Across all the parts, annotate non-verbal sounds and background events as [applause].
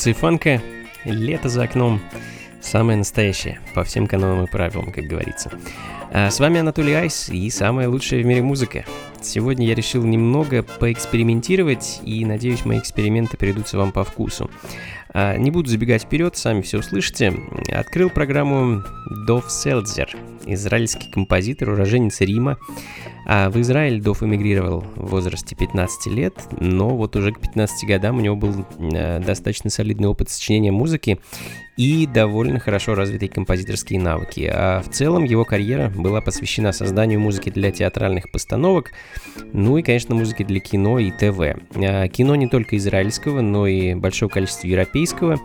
Функции фанка, лето за окном, самое настоящее, по всем канонам и правилам, как говорится. А с вами Анатолий Айс и самая лучшая в мире музыка. Сегодня я решил немного поэкспериментировать, и надеюсь, мои эксперименты придутся вам по вкусу. А, не буду забегать вперед, сами все услышите. Открыл программу Дов Селдзер, израильский композитор, уроженец Рима, а в Израиль Дов эмигрировал в возрасте 15 лет, но вот уже к 15 годам у него был э, достаточно солидный опыт сочинения музыки и довольно хорошо развитые композиторские навыки. А в целом его карьера была посвящена созданию музыки для театральных постановок, ну и, конечно, музыки для кино и ТВ. А кино не только израильского, но и большое количество европейского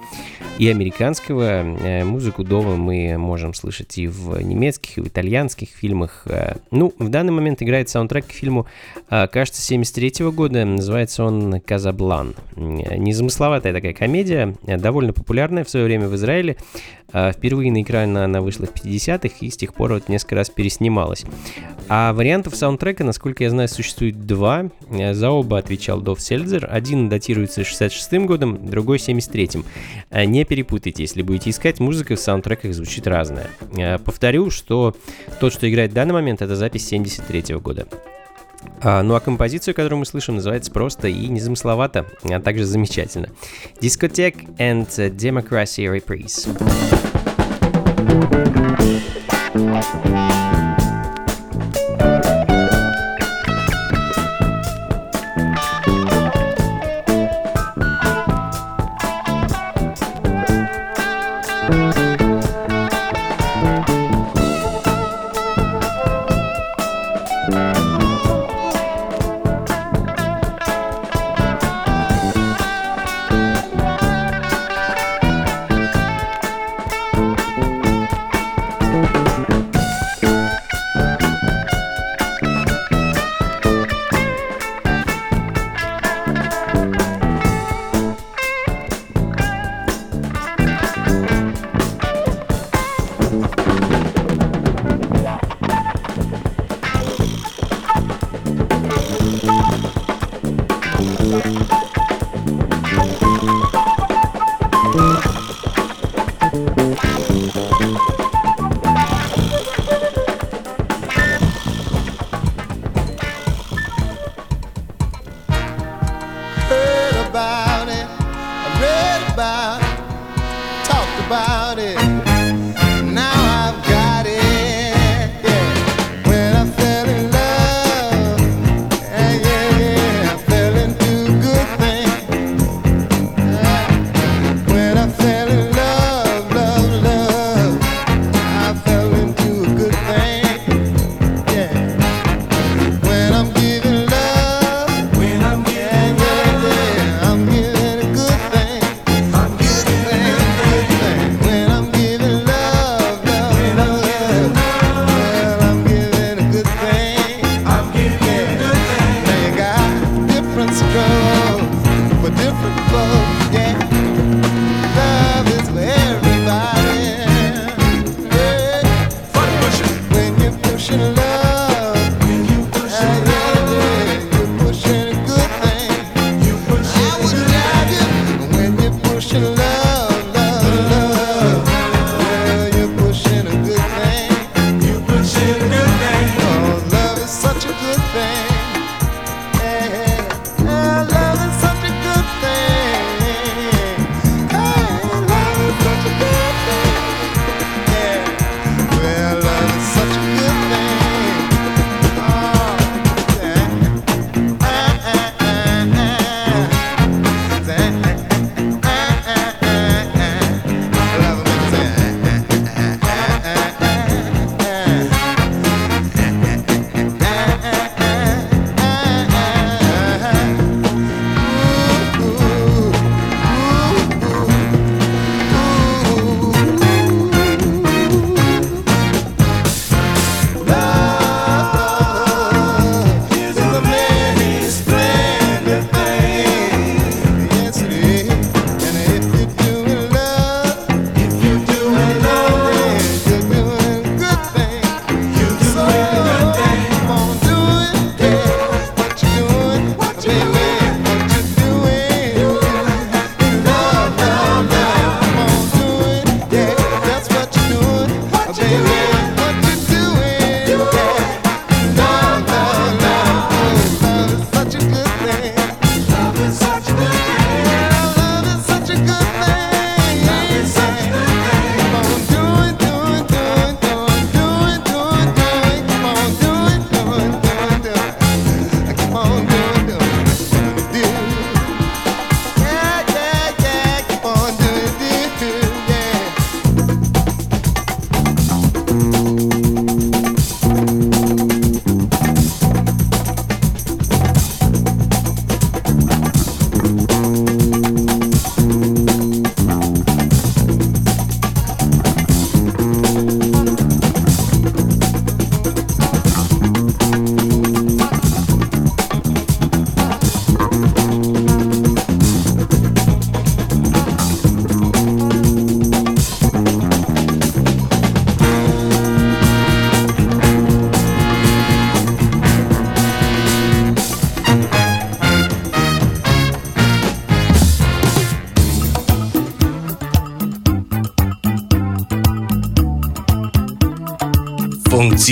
и американского. Э, музыку Дова мы можем слышать и в немецких, и в итальянских фильмах. Э, ну, в данный момент играет саундтрек к фильму, а, кажется, 73 года. Называется он «Казаблан». Незамысловатая такая комедия, довольно популярная в свое время в Израиле. Впервые на экране она вышла в 50-х и с тех пор вот несколько раз переснималась. А вариантов саундтрека, насколько я знаю, существует два. За оба отвечал Дов Сельдзер. Один датируется 66-м годом, другой 73-м. А, не перепутайте, если будете искать, музыка в саундтреках звучит разная. Повторю, что тот, что играет в данный момент, это запись 73 -го года. А, ну а композицию, которую мы слышим, называется просто и незамысловато, а также замечательно. Discotheque and Democracy Reprise.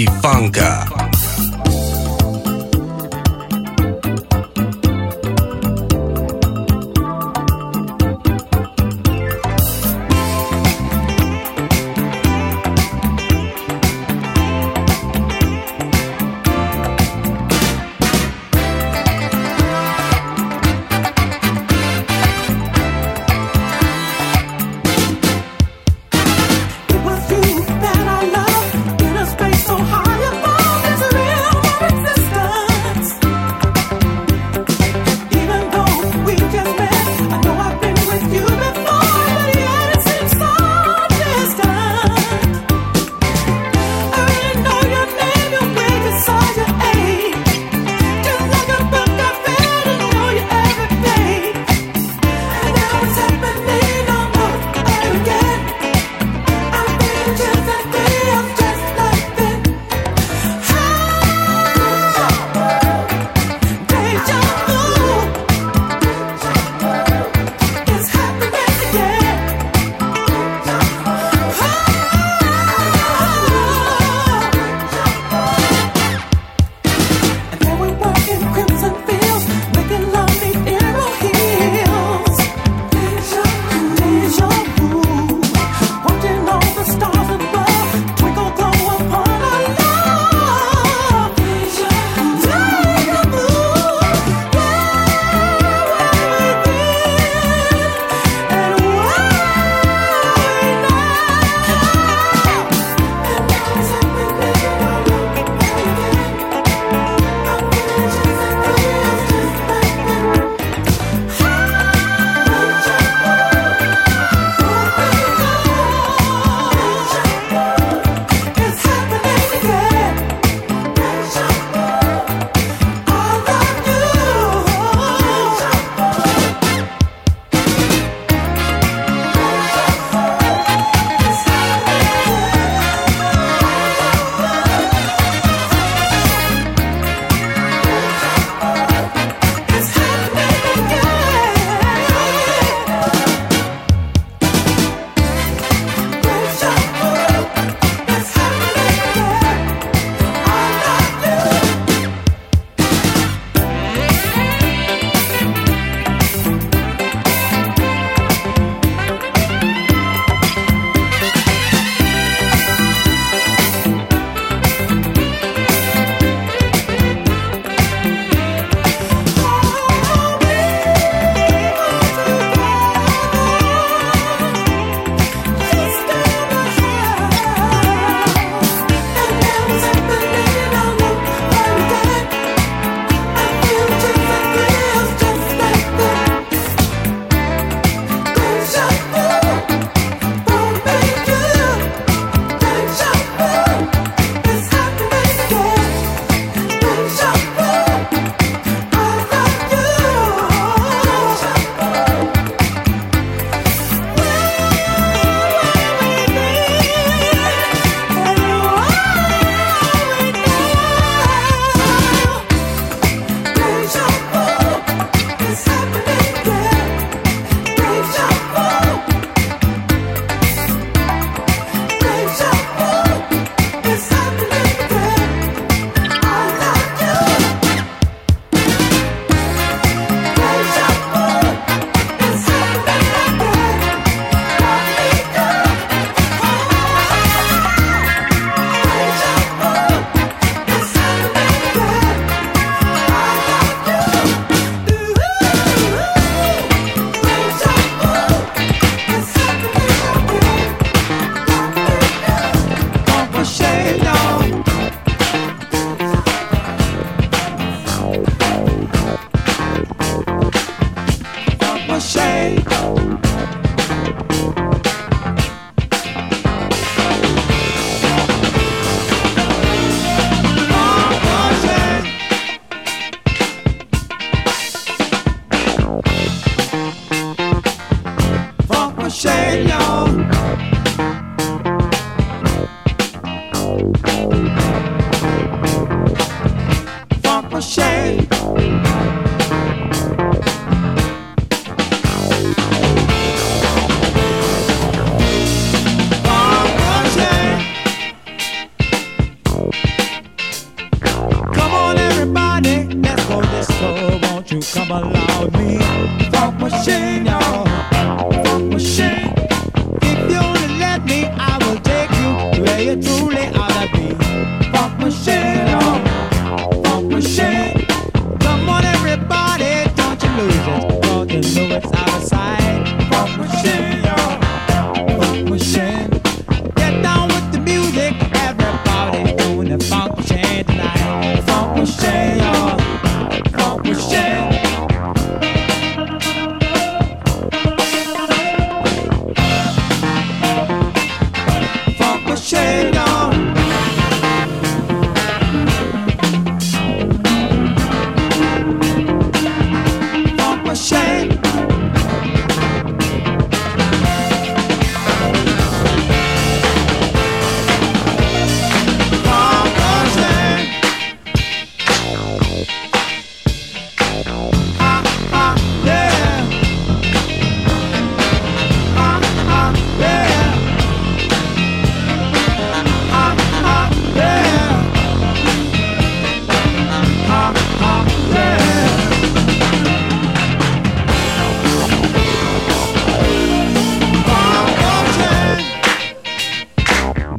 Funka.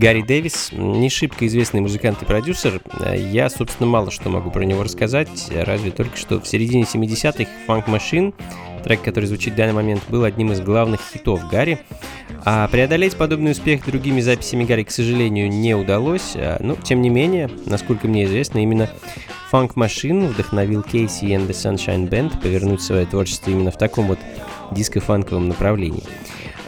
Гарри Дэвис не шибко известный музыкант и продюсер. Я, собственно, мало что могу про него рассказать, разве только что в середине 70-х Funk Machine, трек, который звучит в данный момент, был одним из главных хитов Гарри. А преодолеть подобный успех другими записями Гарри, к сожалению, не удалось. Но, тем не менее, насколько мне известно, именно Funk Machine вдохновил Кейси и The Sunshine Band повернуть свое творчество именно в таком вот диско-фанковом направлении.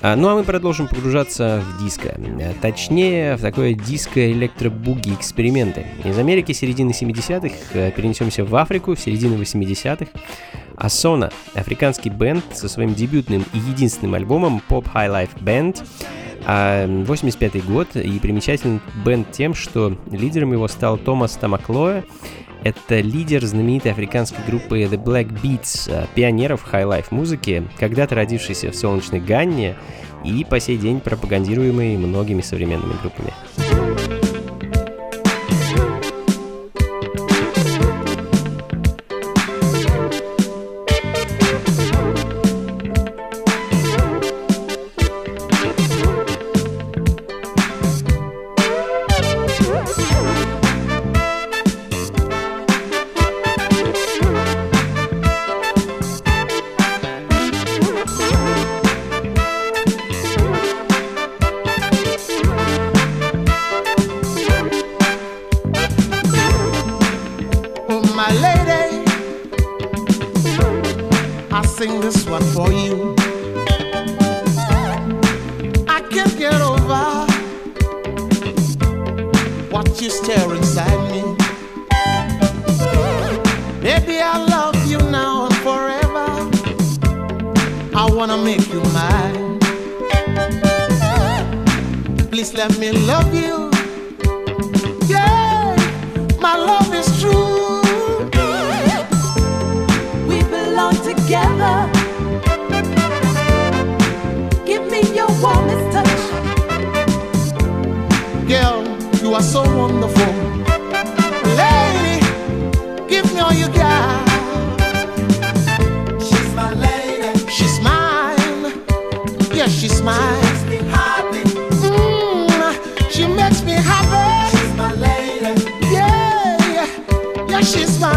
А, ну а мы продолжим погружаться в диско. Точнее, в такое диско-электробуги эксперименты. Из Америки середины 70-х э, перенесемся в Африку в середину 80-х. Асона, африканский бенд со своим дебютным и единственным альбомом Pop High Life Band, 85 год, и примечателен бенд тем, что лидером его стал Томас Тамаклоя, это лидер знаменитой африканской группы The Black Beats, э, пионеров хай-лайф музыки, когда-то родившийся в солнечной Гане и по сей день пропагандируемый многими современными группами. Mm, she makes me happy. She's my lady. Yeah, yeah, yeah, she's my.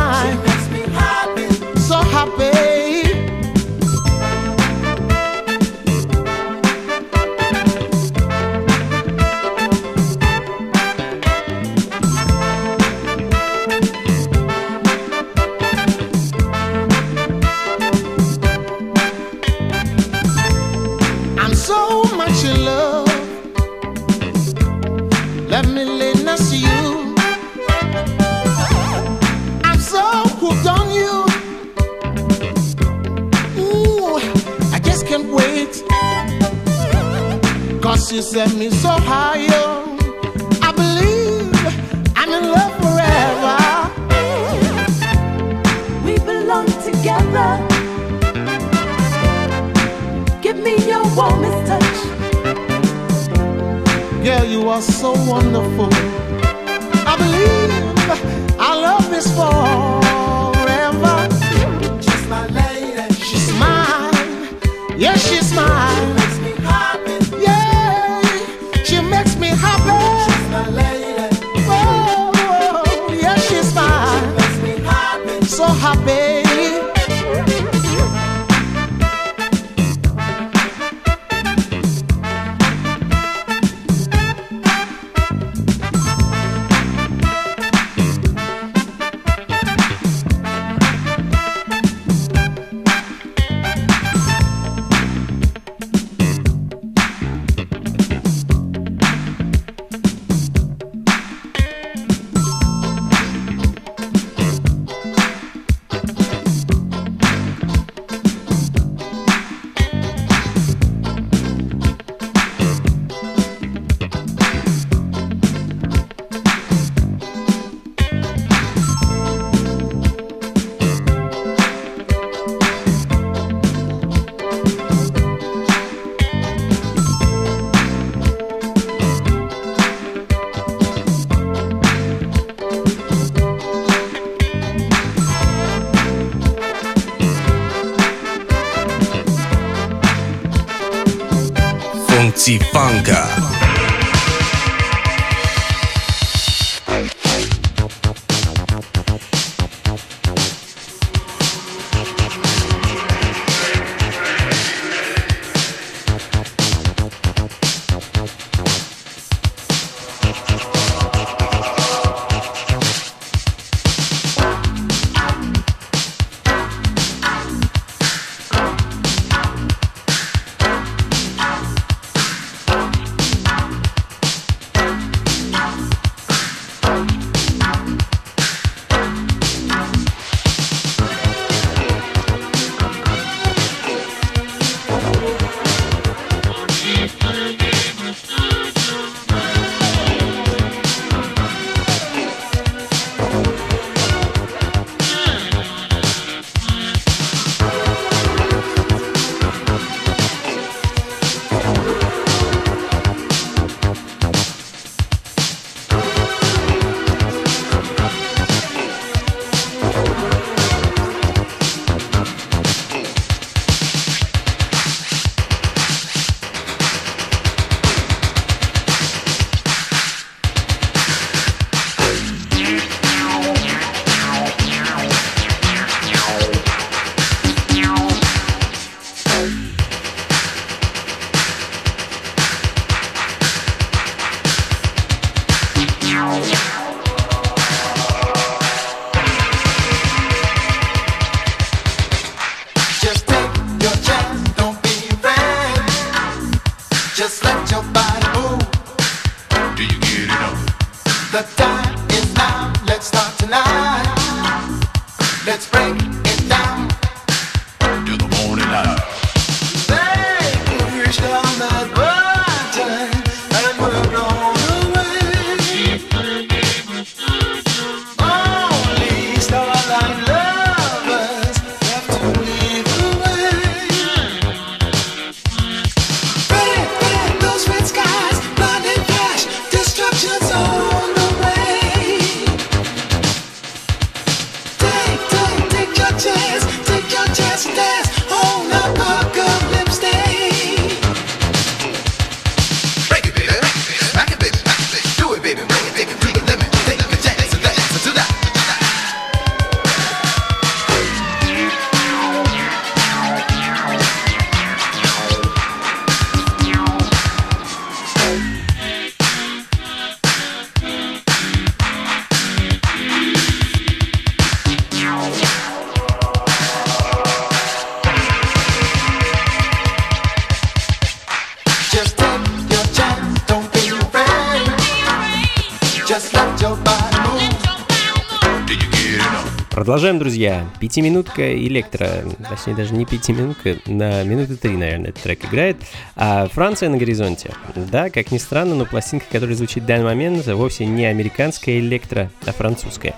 Продолжаем, друзья. Пятиминутка электро, точнее даже не пятиминутка, на минуты три, наверное, этот трек играет. А Франция на горизонте. Да, как ни странно, но пластинка, которая звучит в данный момент, вовсе не американская электро, а французская.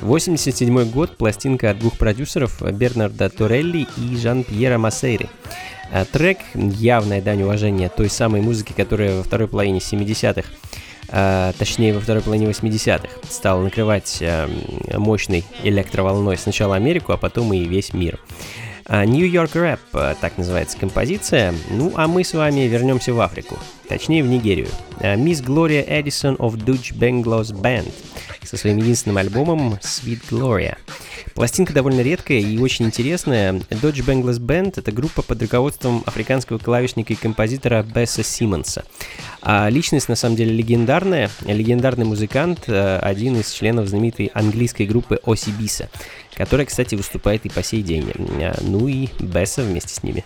87 год, пластинка от двух продюсеров Бернарда Торелли и Жан-Пьера Массейри. А трек — явная дань уважения той самой музыки, которая во второй половине 70-х э, точнее во второй половине 80-х, стал накрывать э, мощной электроволной сначала Америку, а потом и весь мир. New York Rap, э, так называется композиция. Ну, а мы с вами вернемся в Африку, точнее в Нигерию. Мисс Глория Эдисон of Dutch Bengals Band со своим единственным альбомом Sweet Gloria. Пластинка довольно редкая и очень интересная. Dodge Bengals Band — это группа под руководством африканского клавишника и композитора Бесса Симмонса. А личность, на самом деле, легендарная. Легендарный музыкант, э, один из членов знаменитой английской группы Осибиса, которая, кстати, выступает и по сей день. А, ну и Бесса вместе с ними.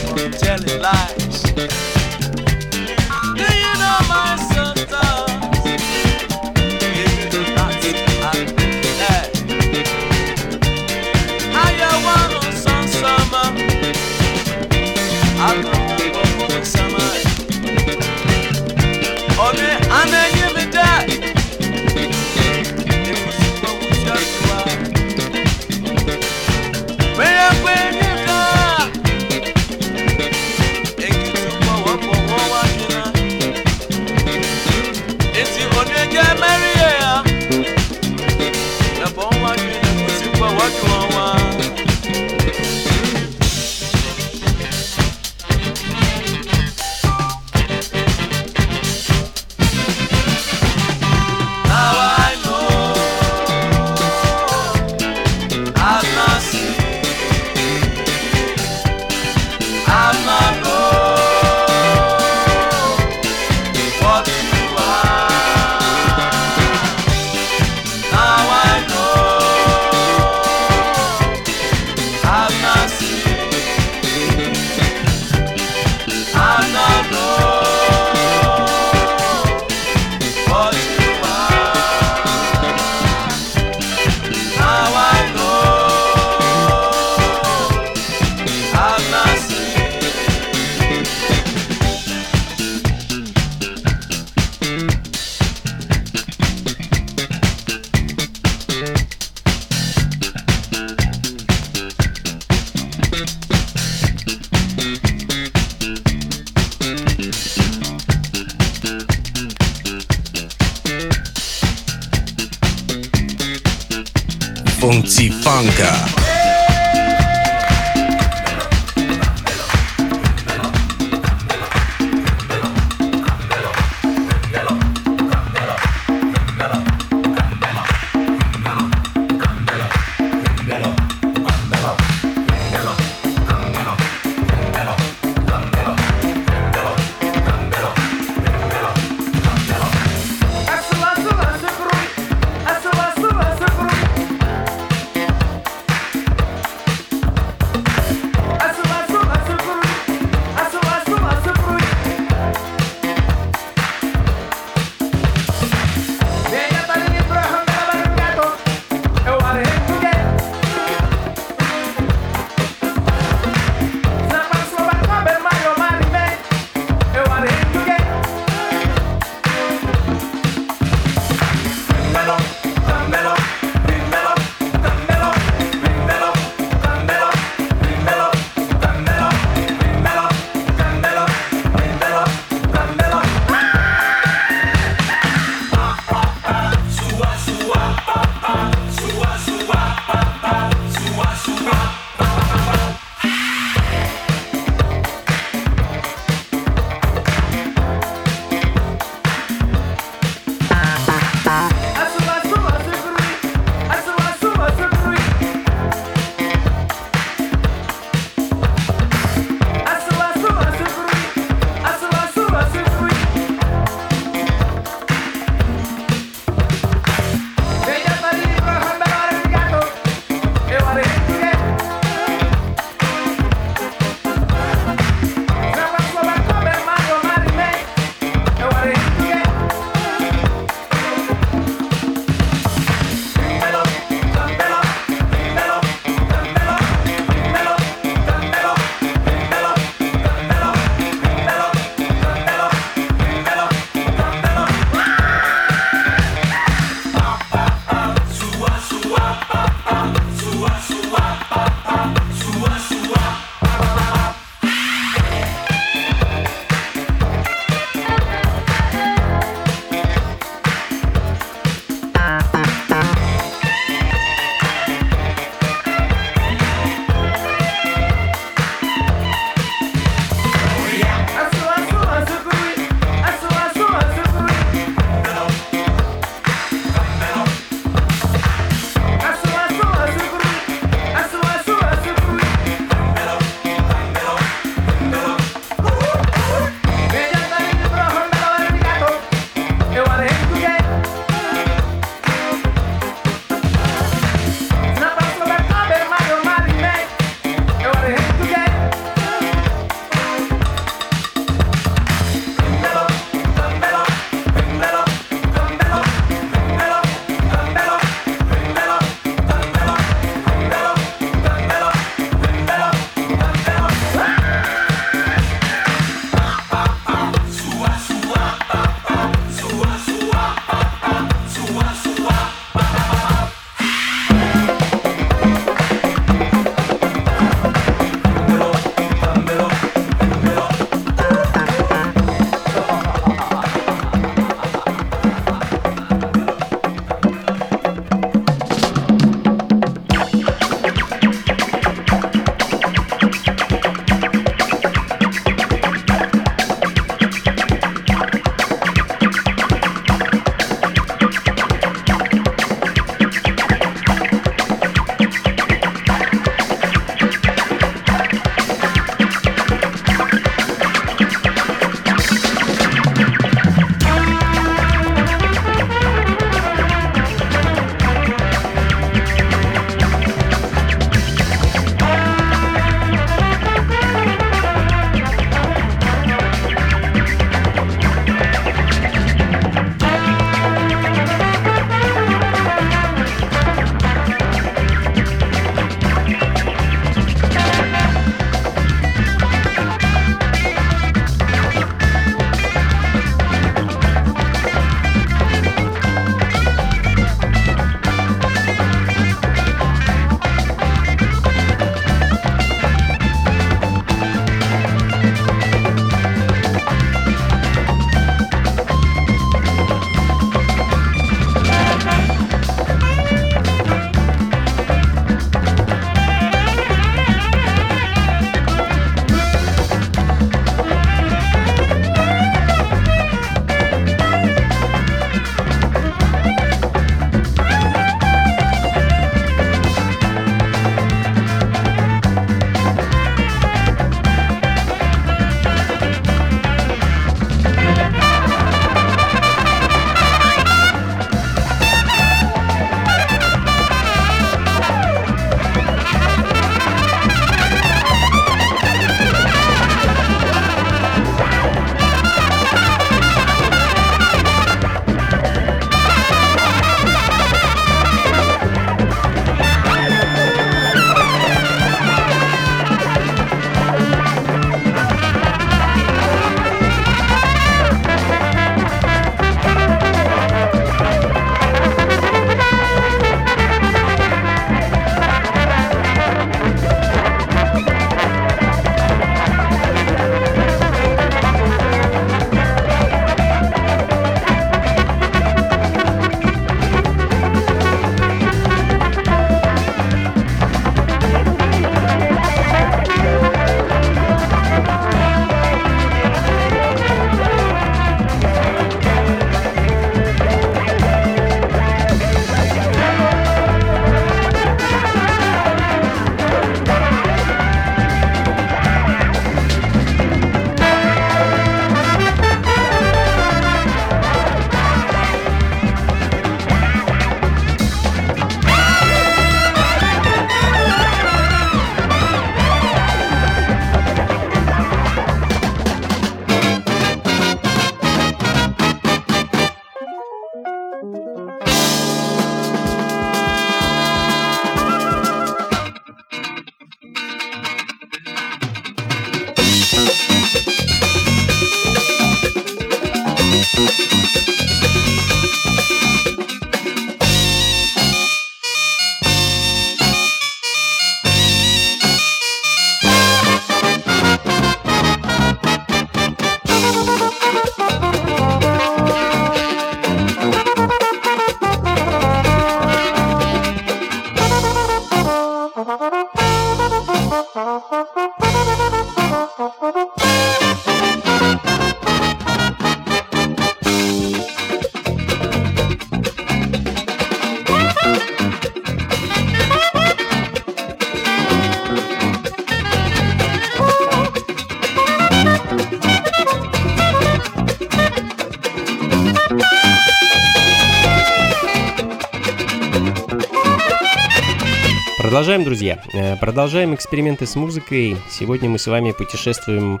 Друзья. Э, продолжаем эксперименты с музыкой. Сегодня мы с вами путешествуем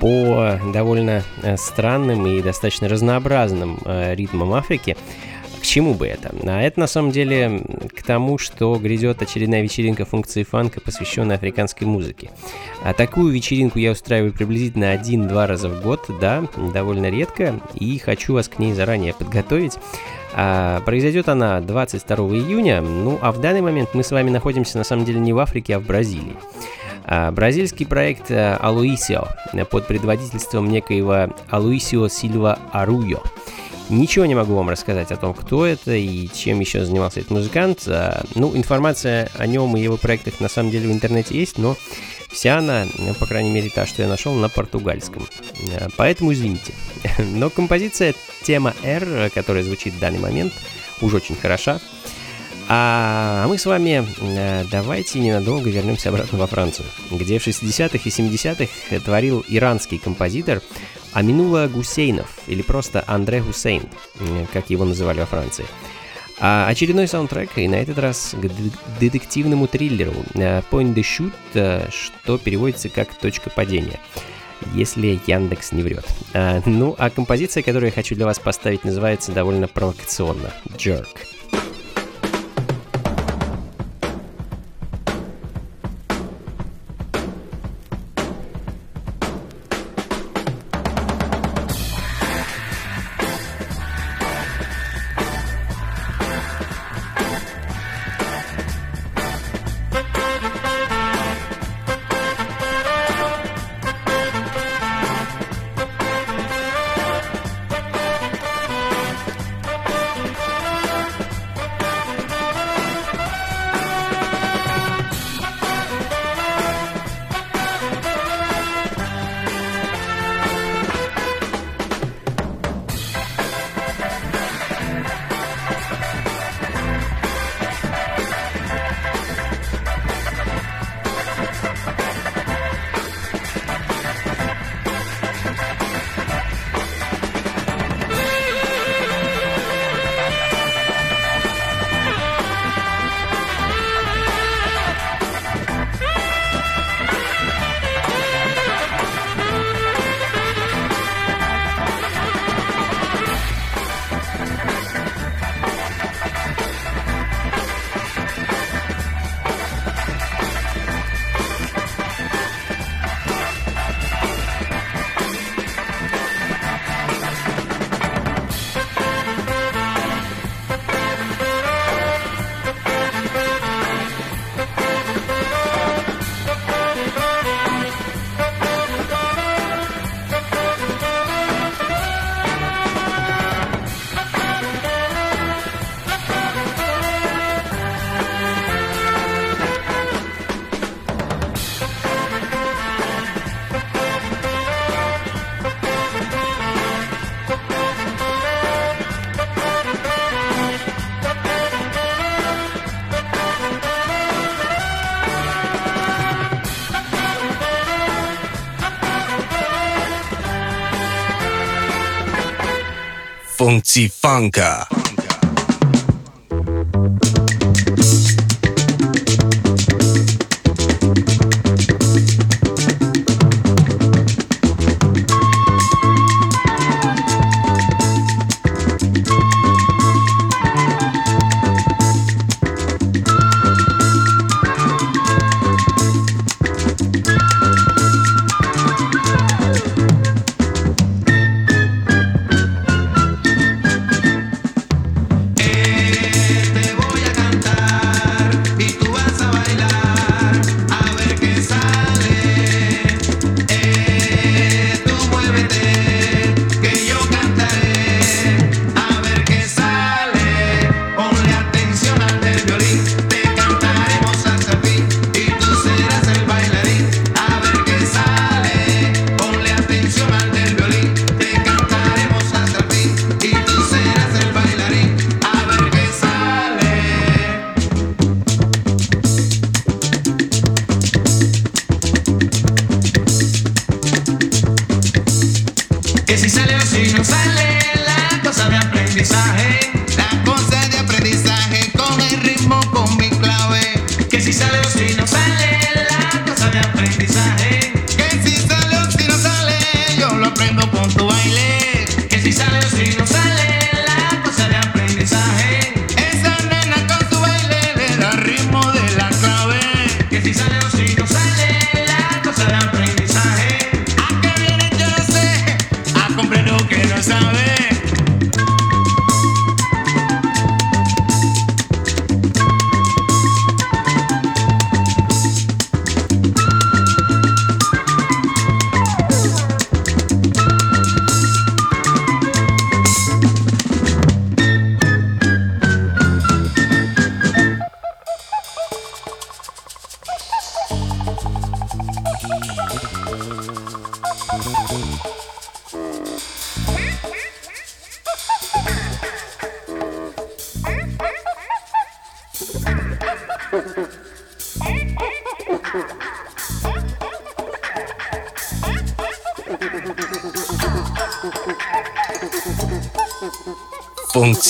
по довольно э, странным и достаточно разнообразным э, ритмам Африки. К чему бы это? А это на самом деле к тому, что грядет очередная вечеринка функции фанка, посвященная африканской музыке. А такую вечеринку я устраиваю приблизительно один-два раза в год, да, довольно редко, и хочу вас к ней заранее подготовить. А, произойдет она 22 июня, ну а в данный момент мы с вами находимся на самом деле не в Африке, а в Бразилии. А, бразильский проект Алуисио под предводительством некоего Алуисио Сильва Аруйо. Ничего не могу вам рассказать о том, кто это и чем еще занимался этот музыкант. А, ну, информация о нем и его проектах на самом деле в интернете есть, но Вся она, ну, по крайней мере та, что я нашел, на португальском. Э, поэтому извините. [laughs] Но композиция тема R, которая звучит в данный момент, уже очень хороша. А мы с вами э, давайте ненадолго вернемся обратно во Францию, где в 60-х и 70-х творил иранский композитор Аминула Гусейнов, или просто Андре Хусейн, э, как его называли во Франции. А очередной саундтрек, и на этот раз к детективному триллеру э, Point the Shoot, э, что переводится как «Точка падения» если Яндекс не врет. А, ну, а композиция, которую я хочу для вас поставить, называется довольно провокационно «Jerk». Unti Funka。Aprendizaje, la cosa de aprendizaje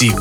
Mitzi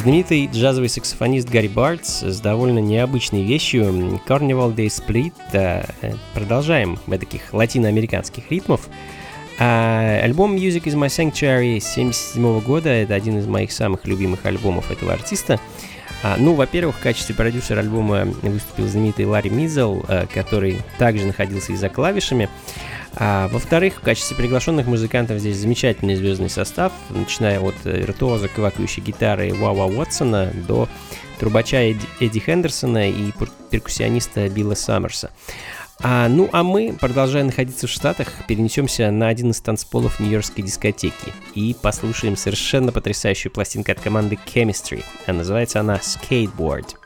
Знаменитый джазовый саксофонист Гарри Бартс с довольно необычной вещью Carnival Day Split. Э, продолжаем в таких латиноамериканских ритмов. А, альбом Music is My Sanctuary 1977 года, это один из моих самых любимых альбомов этого артиста. А, ну, во-первых, в качестве продюсера альбома выступил знаменитый Ларри Мизел, э, который также находился и за клавишами. А, во-вторых, в качестве приглашенных музыкантов здесь замечательный звездный состав, начиная от э, виртуоза квакающей гитары Вава Уотсона до трубача Эдди, Эдди Хендерсона и перкуссиониста Билла Саммерса. А, ну а мы, продолжая находиться в Штатах, перенесемся на один из танцполов Нью-Йоркской дискотеки и послушаем совершенно потрясающую пластинку от команды Chemistry. А называется она Skateboard.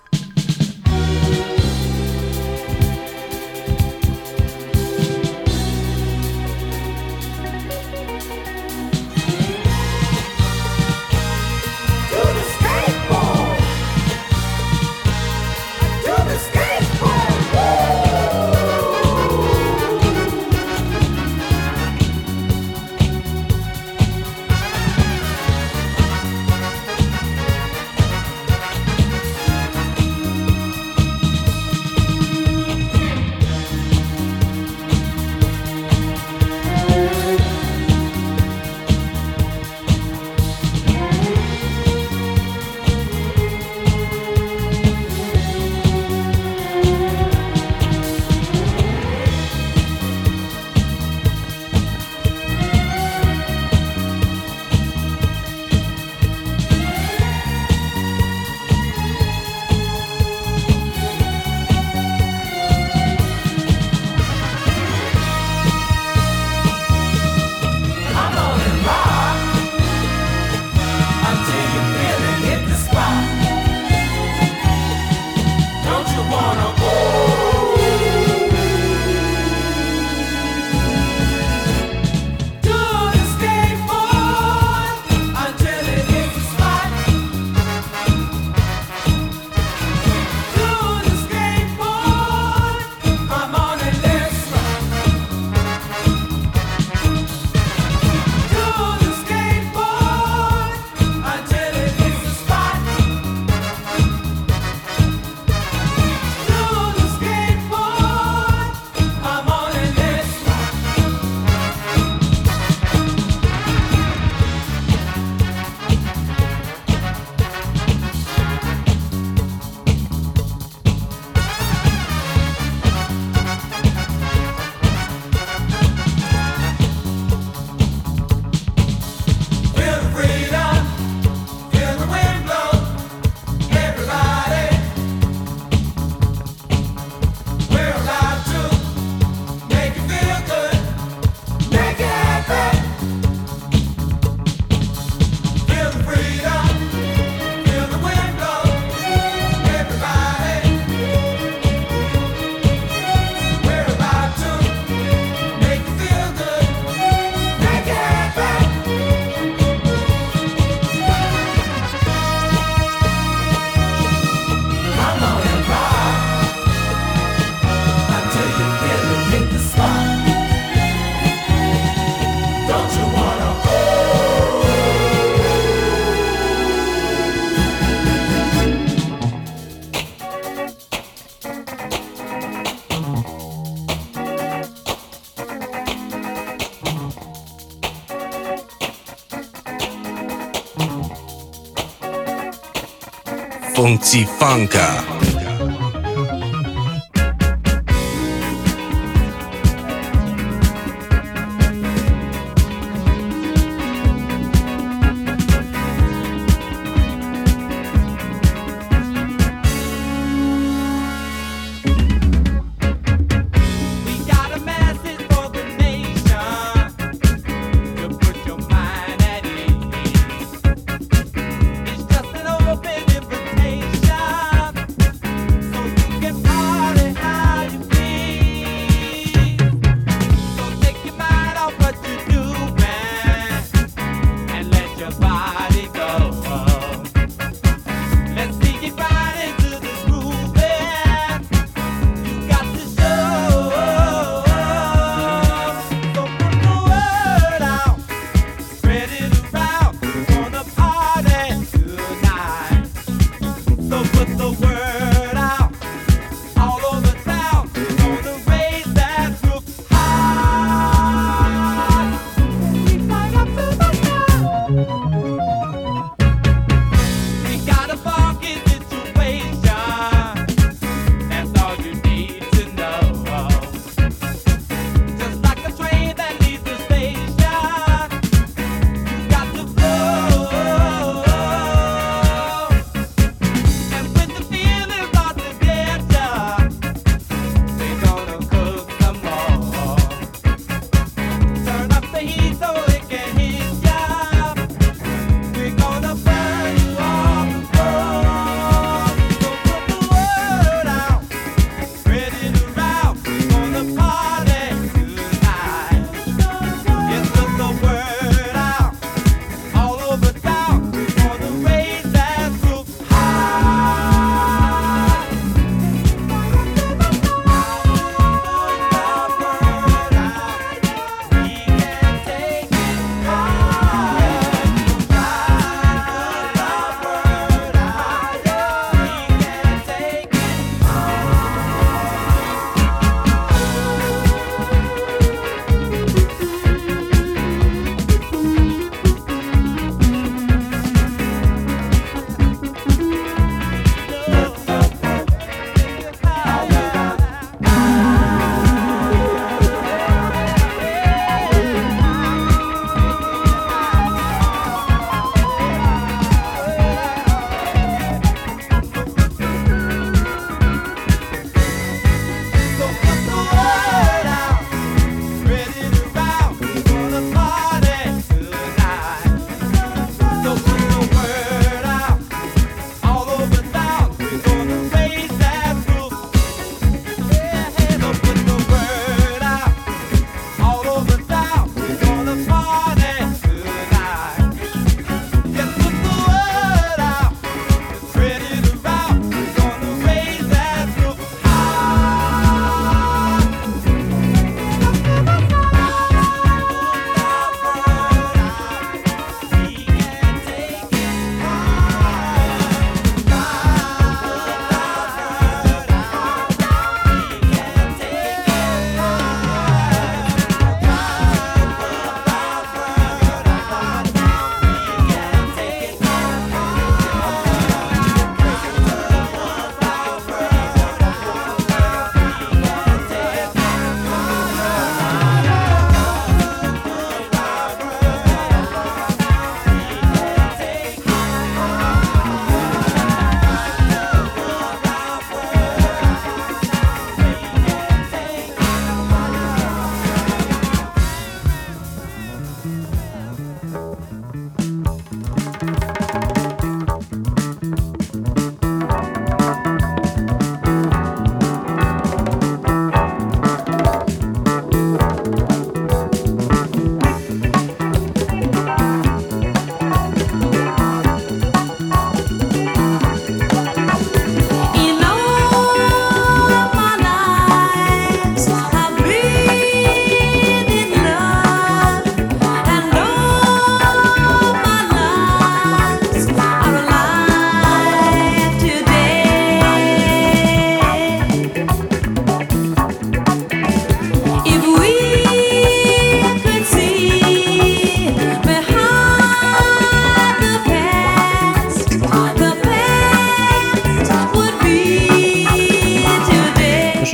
Funka.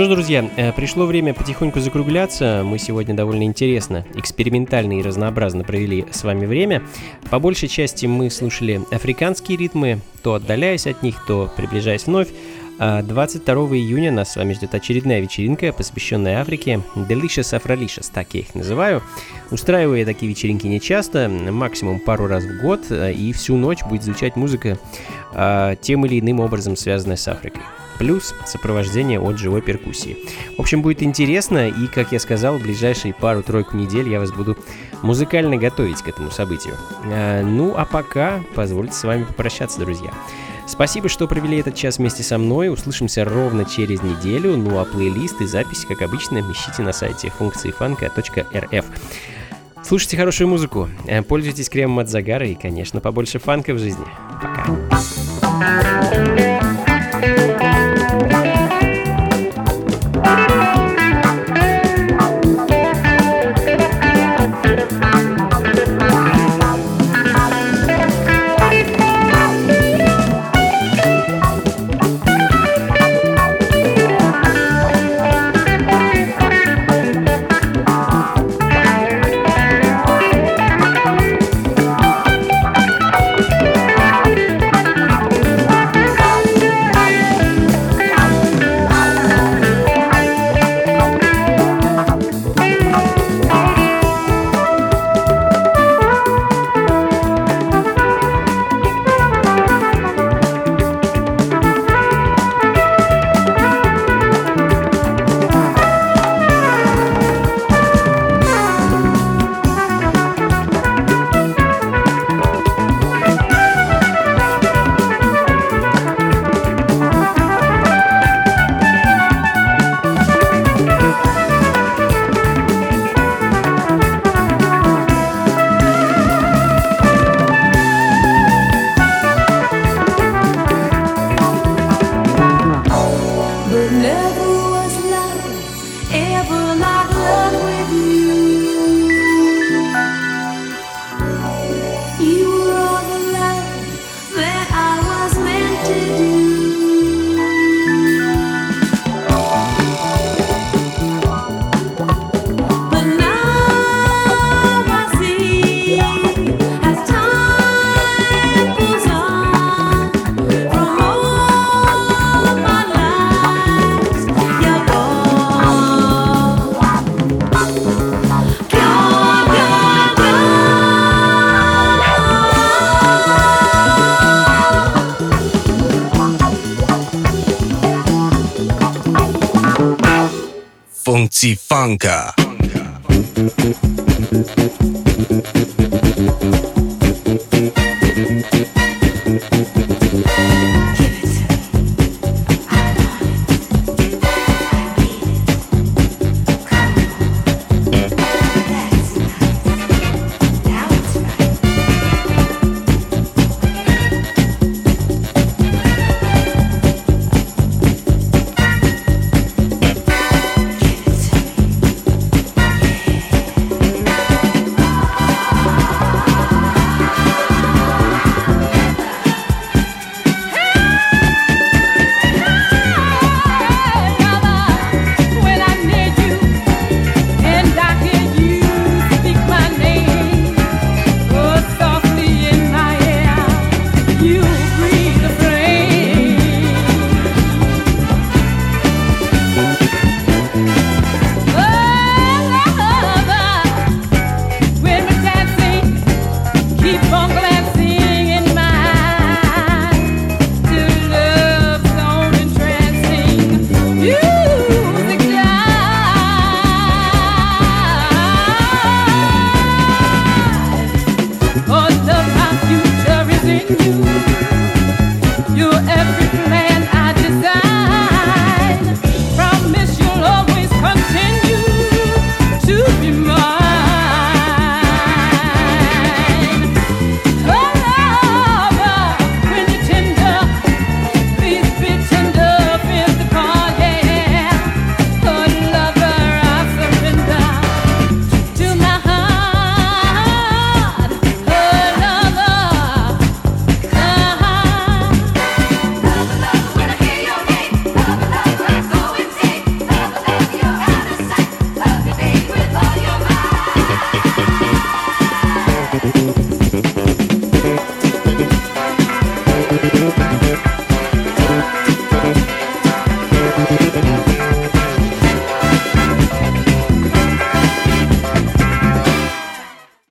Что ж, друзья, э, пришло время потихоньку закругляться. Мы сегодня довольно интересно, экспериментально и разнообразно провели с вами время. По большей части мы слушали африканские ритмы, то отдаляясь от них, то приближаясь вновь. А 22 июня нас с вами ждет очередная вечеринка, посвященная Африке. Delicious Afrolicious, так я их называю. Устраиваю я такие вечеринки нечасто, максимум пару раз в год, э, и всю ночь будет звучать музыка э, тем или иным образом связанная с Африкой плюс сопровождение от живой перкуссии. В общем, будет интересно, и, как я сказал, в ближайшие пару-тройку недель я вас буду музыкально готовить к этому событию. А, ну, а пока позвольте с вами попрощаться, друзья. Спасибо, что провели этот час вместе со мной. Услышимся ровно через неделю. Ну а плейлист и запись, как обычно, ищите на сайте функции фанка.рф. Слушайте хорошую музыку, э, пользуйтесь кремом от загара и, конечно, побольше фанка в жизни. Пока. Blanca.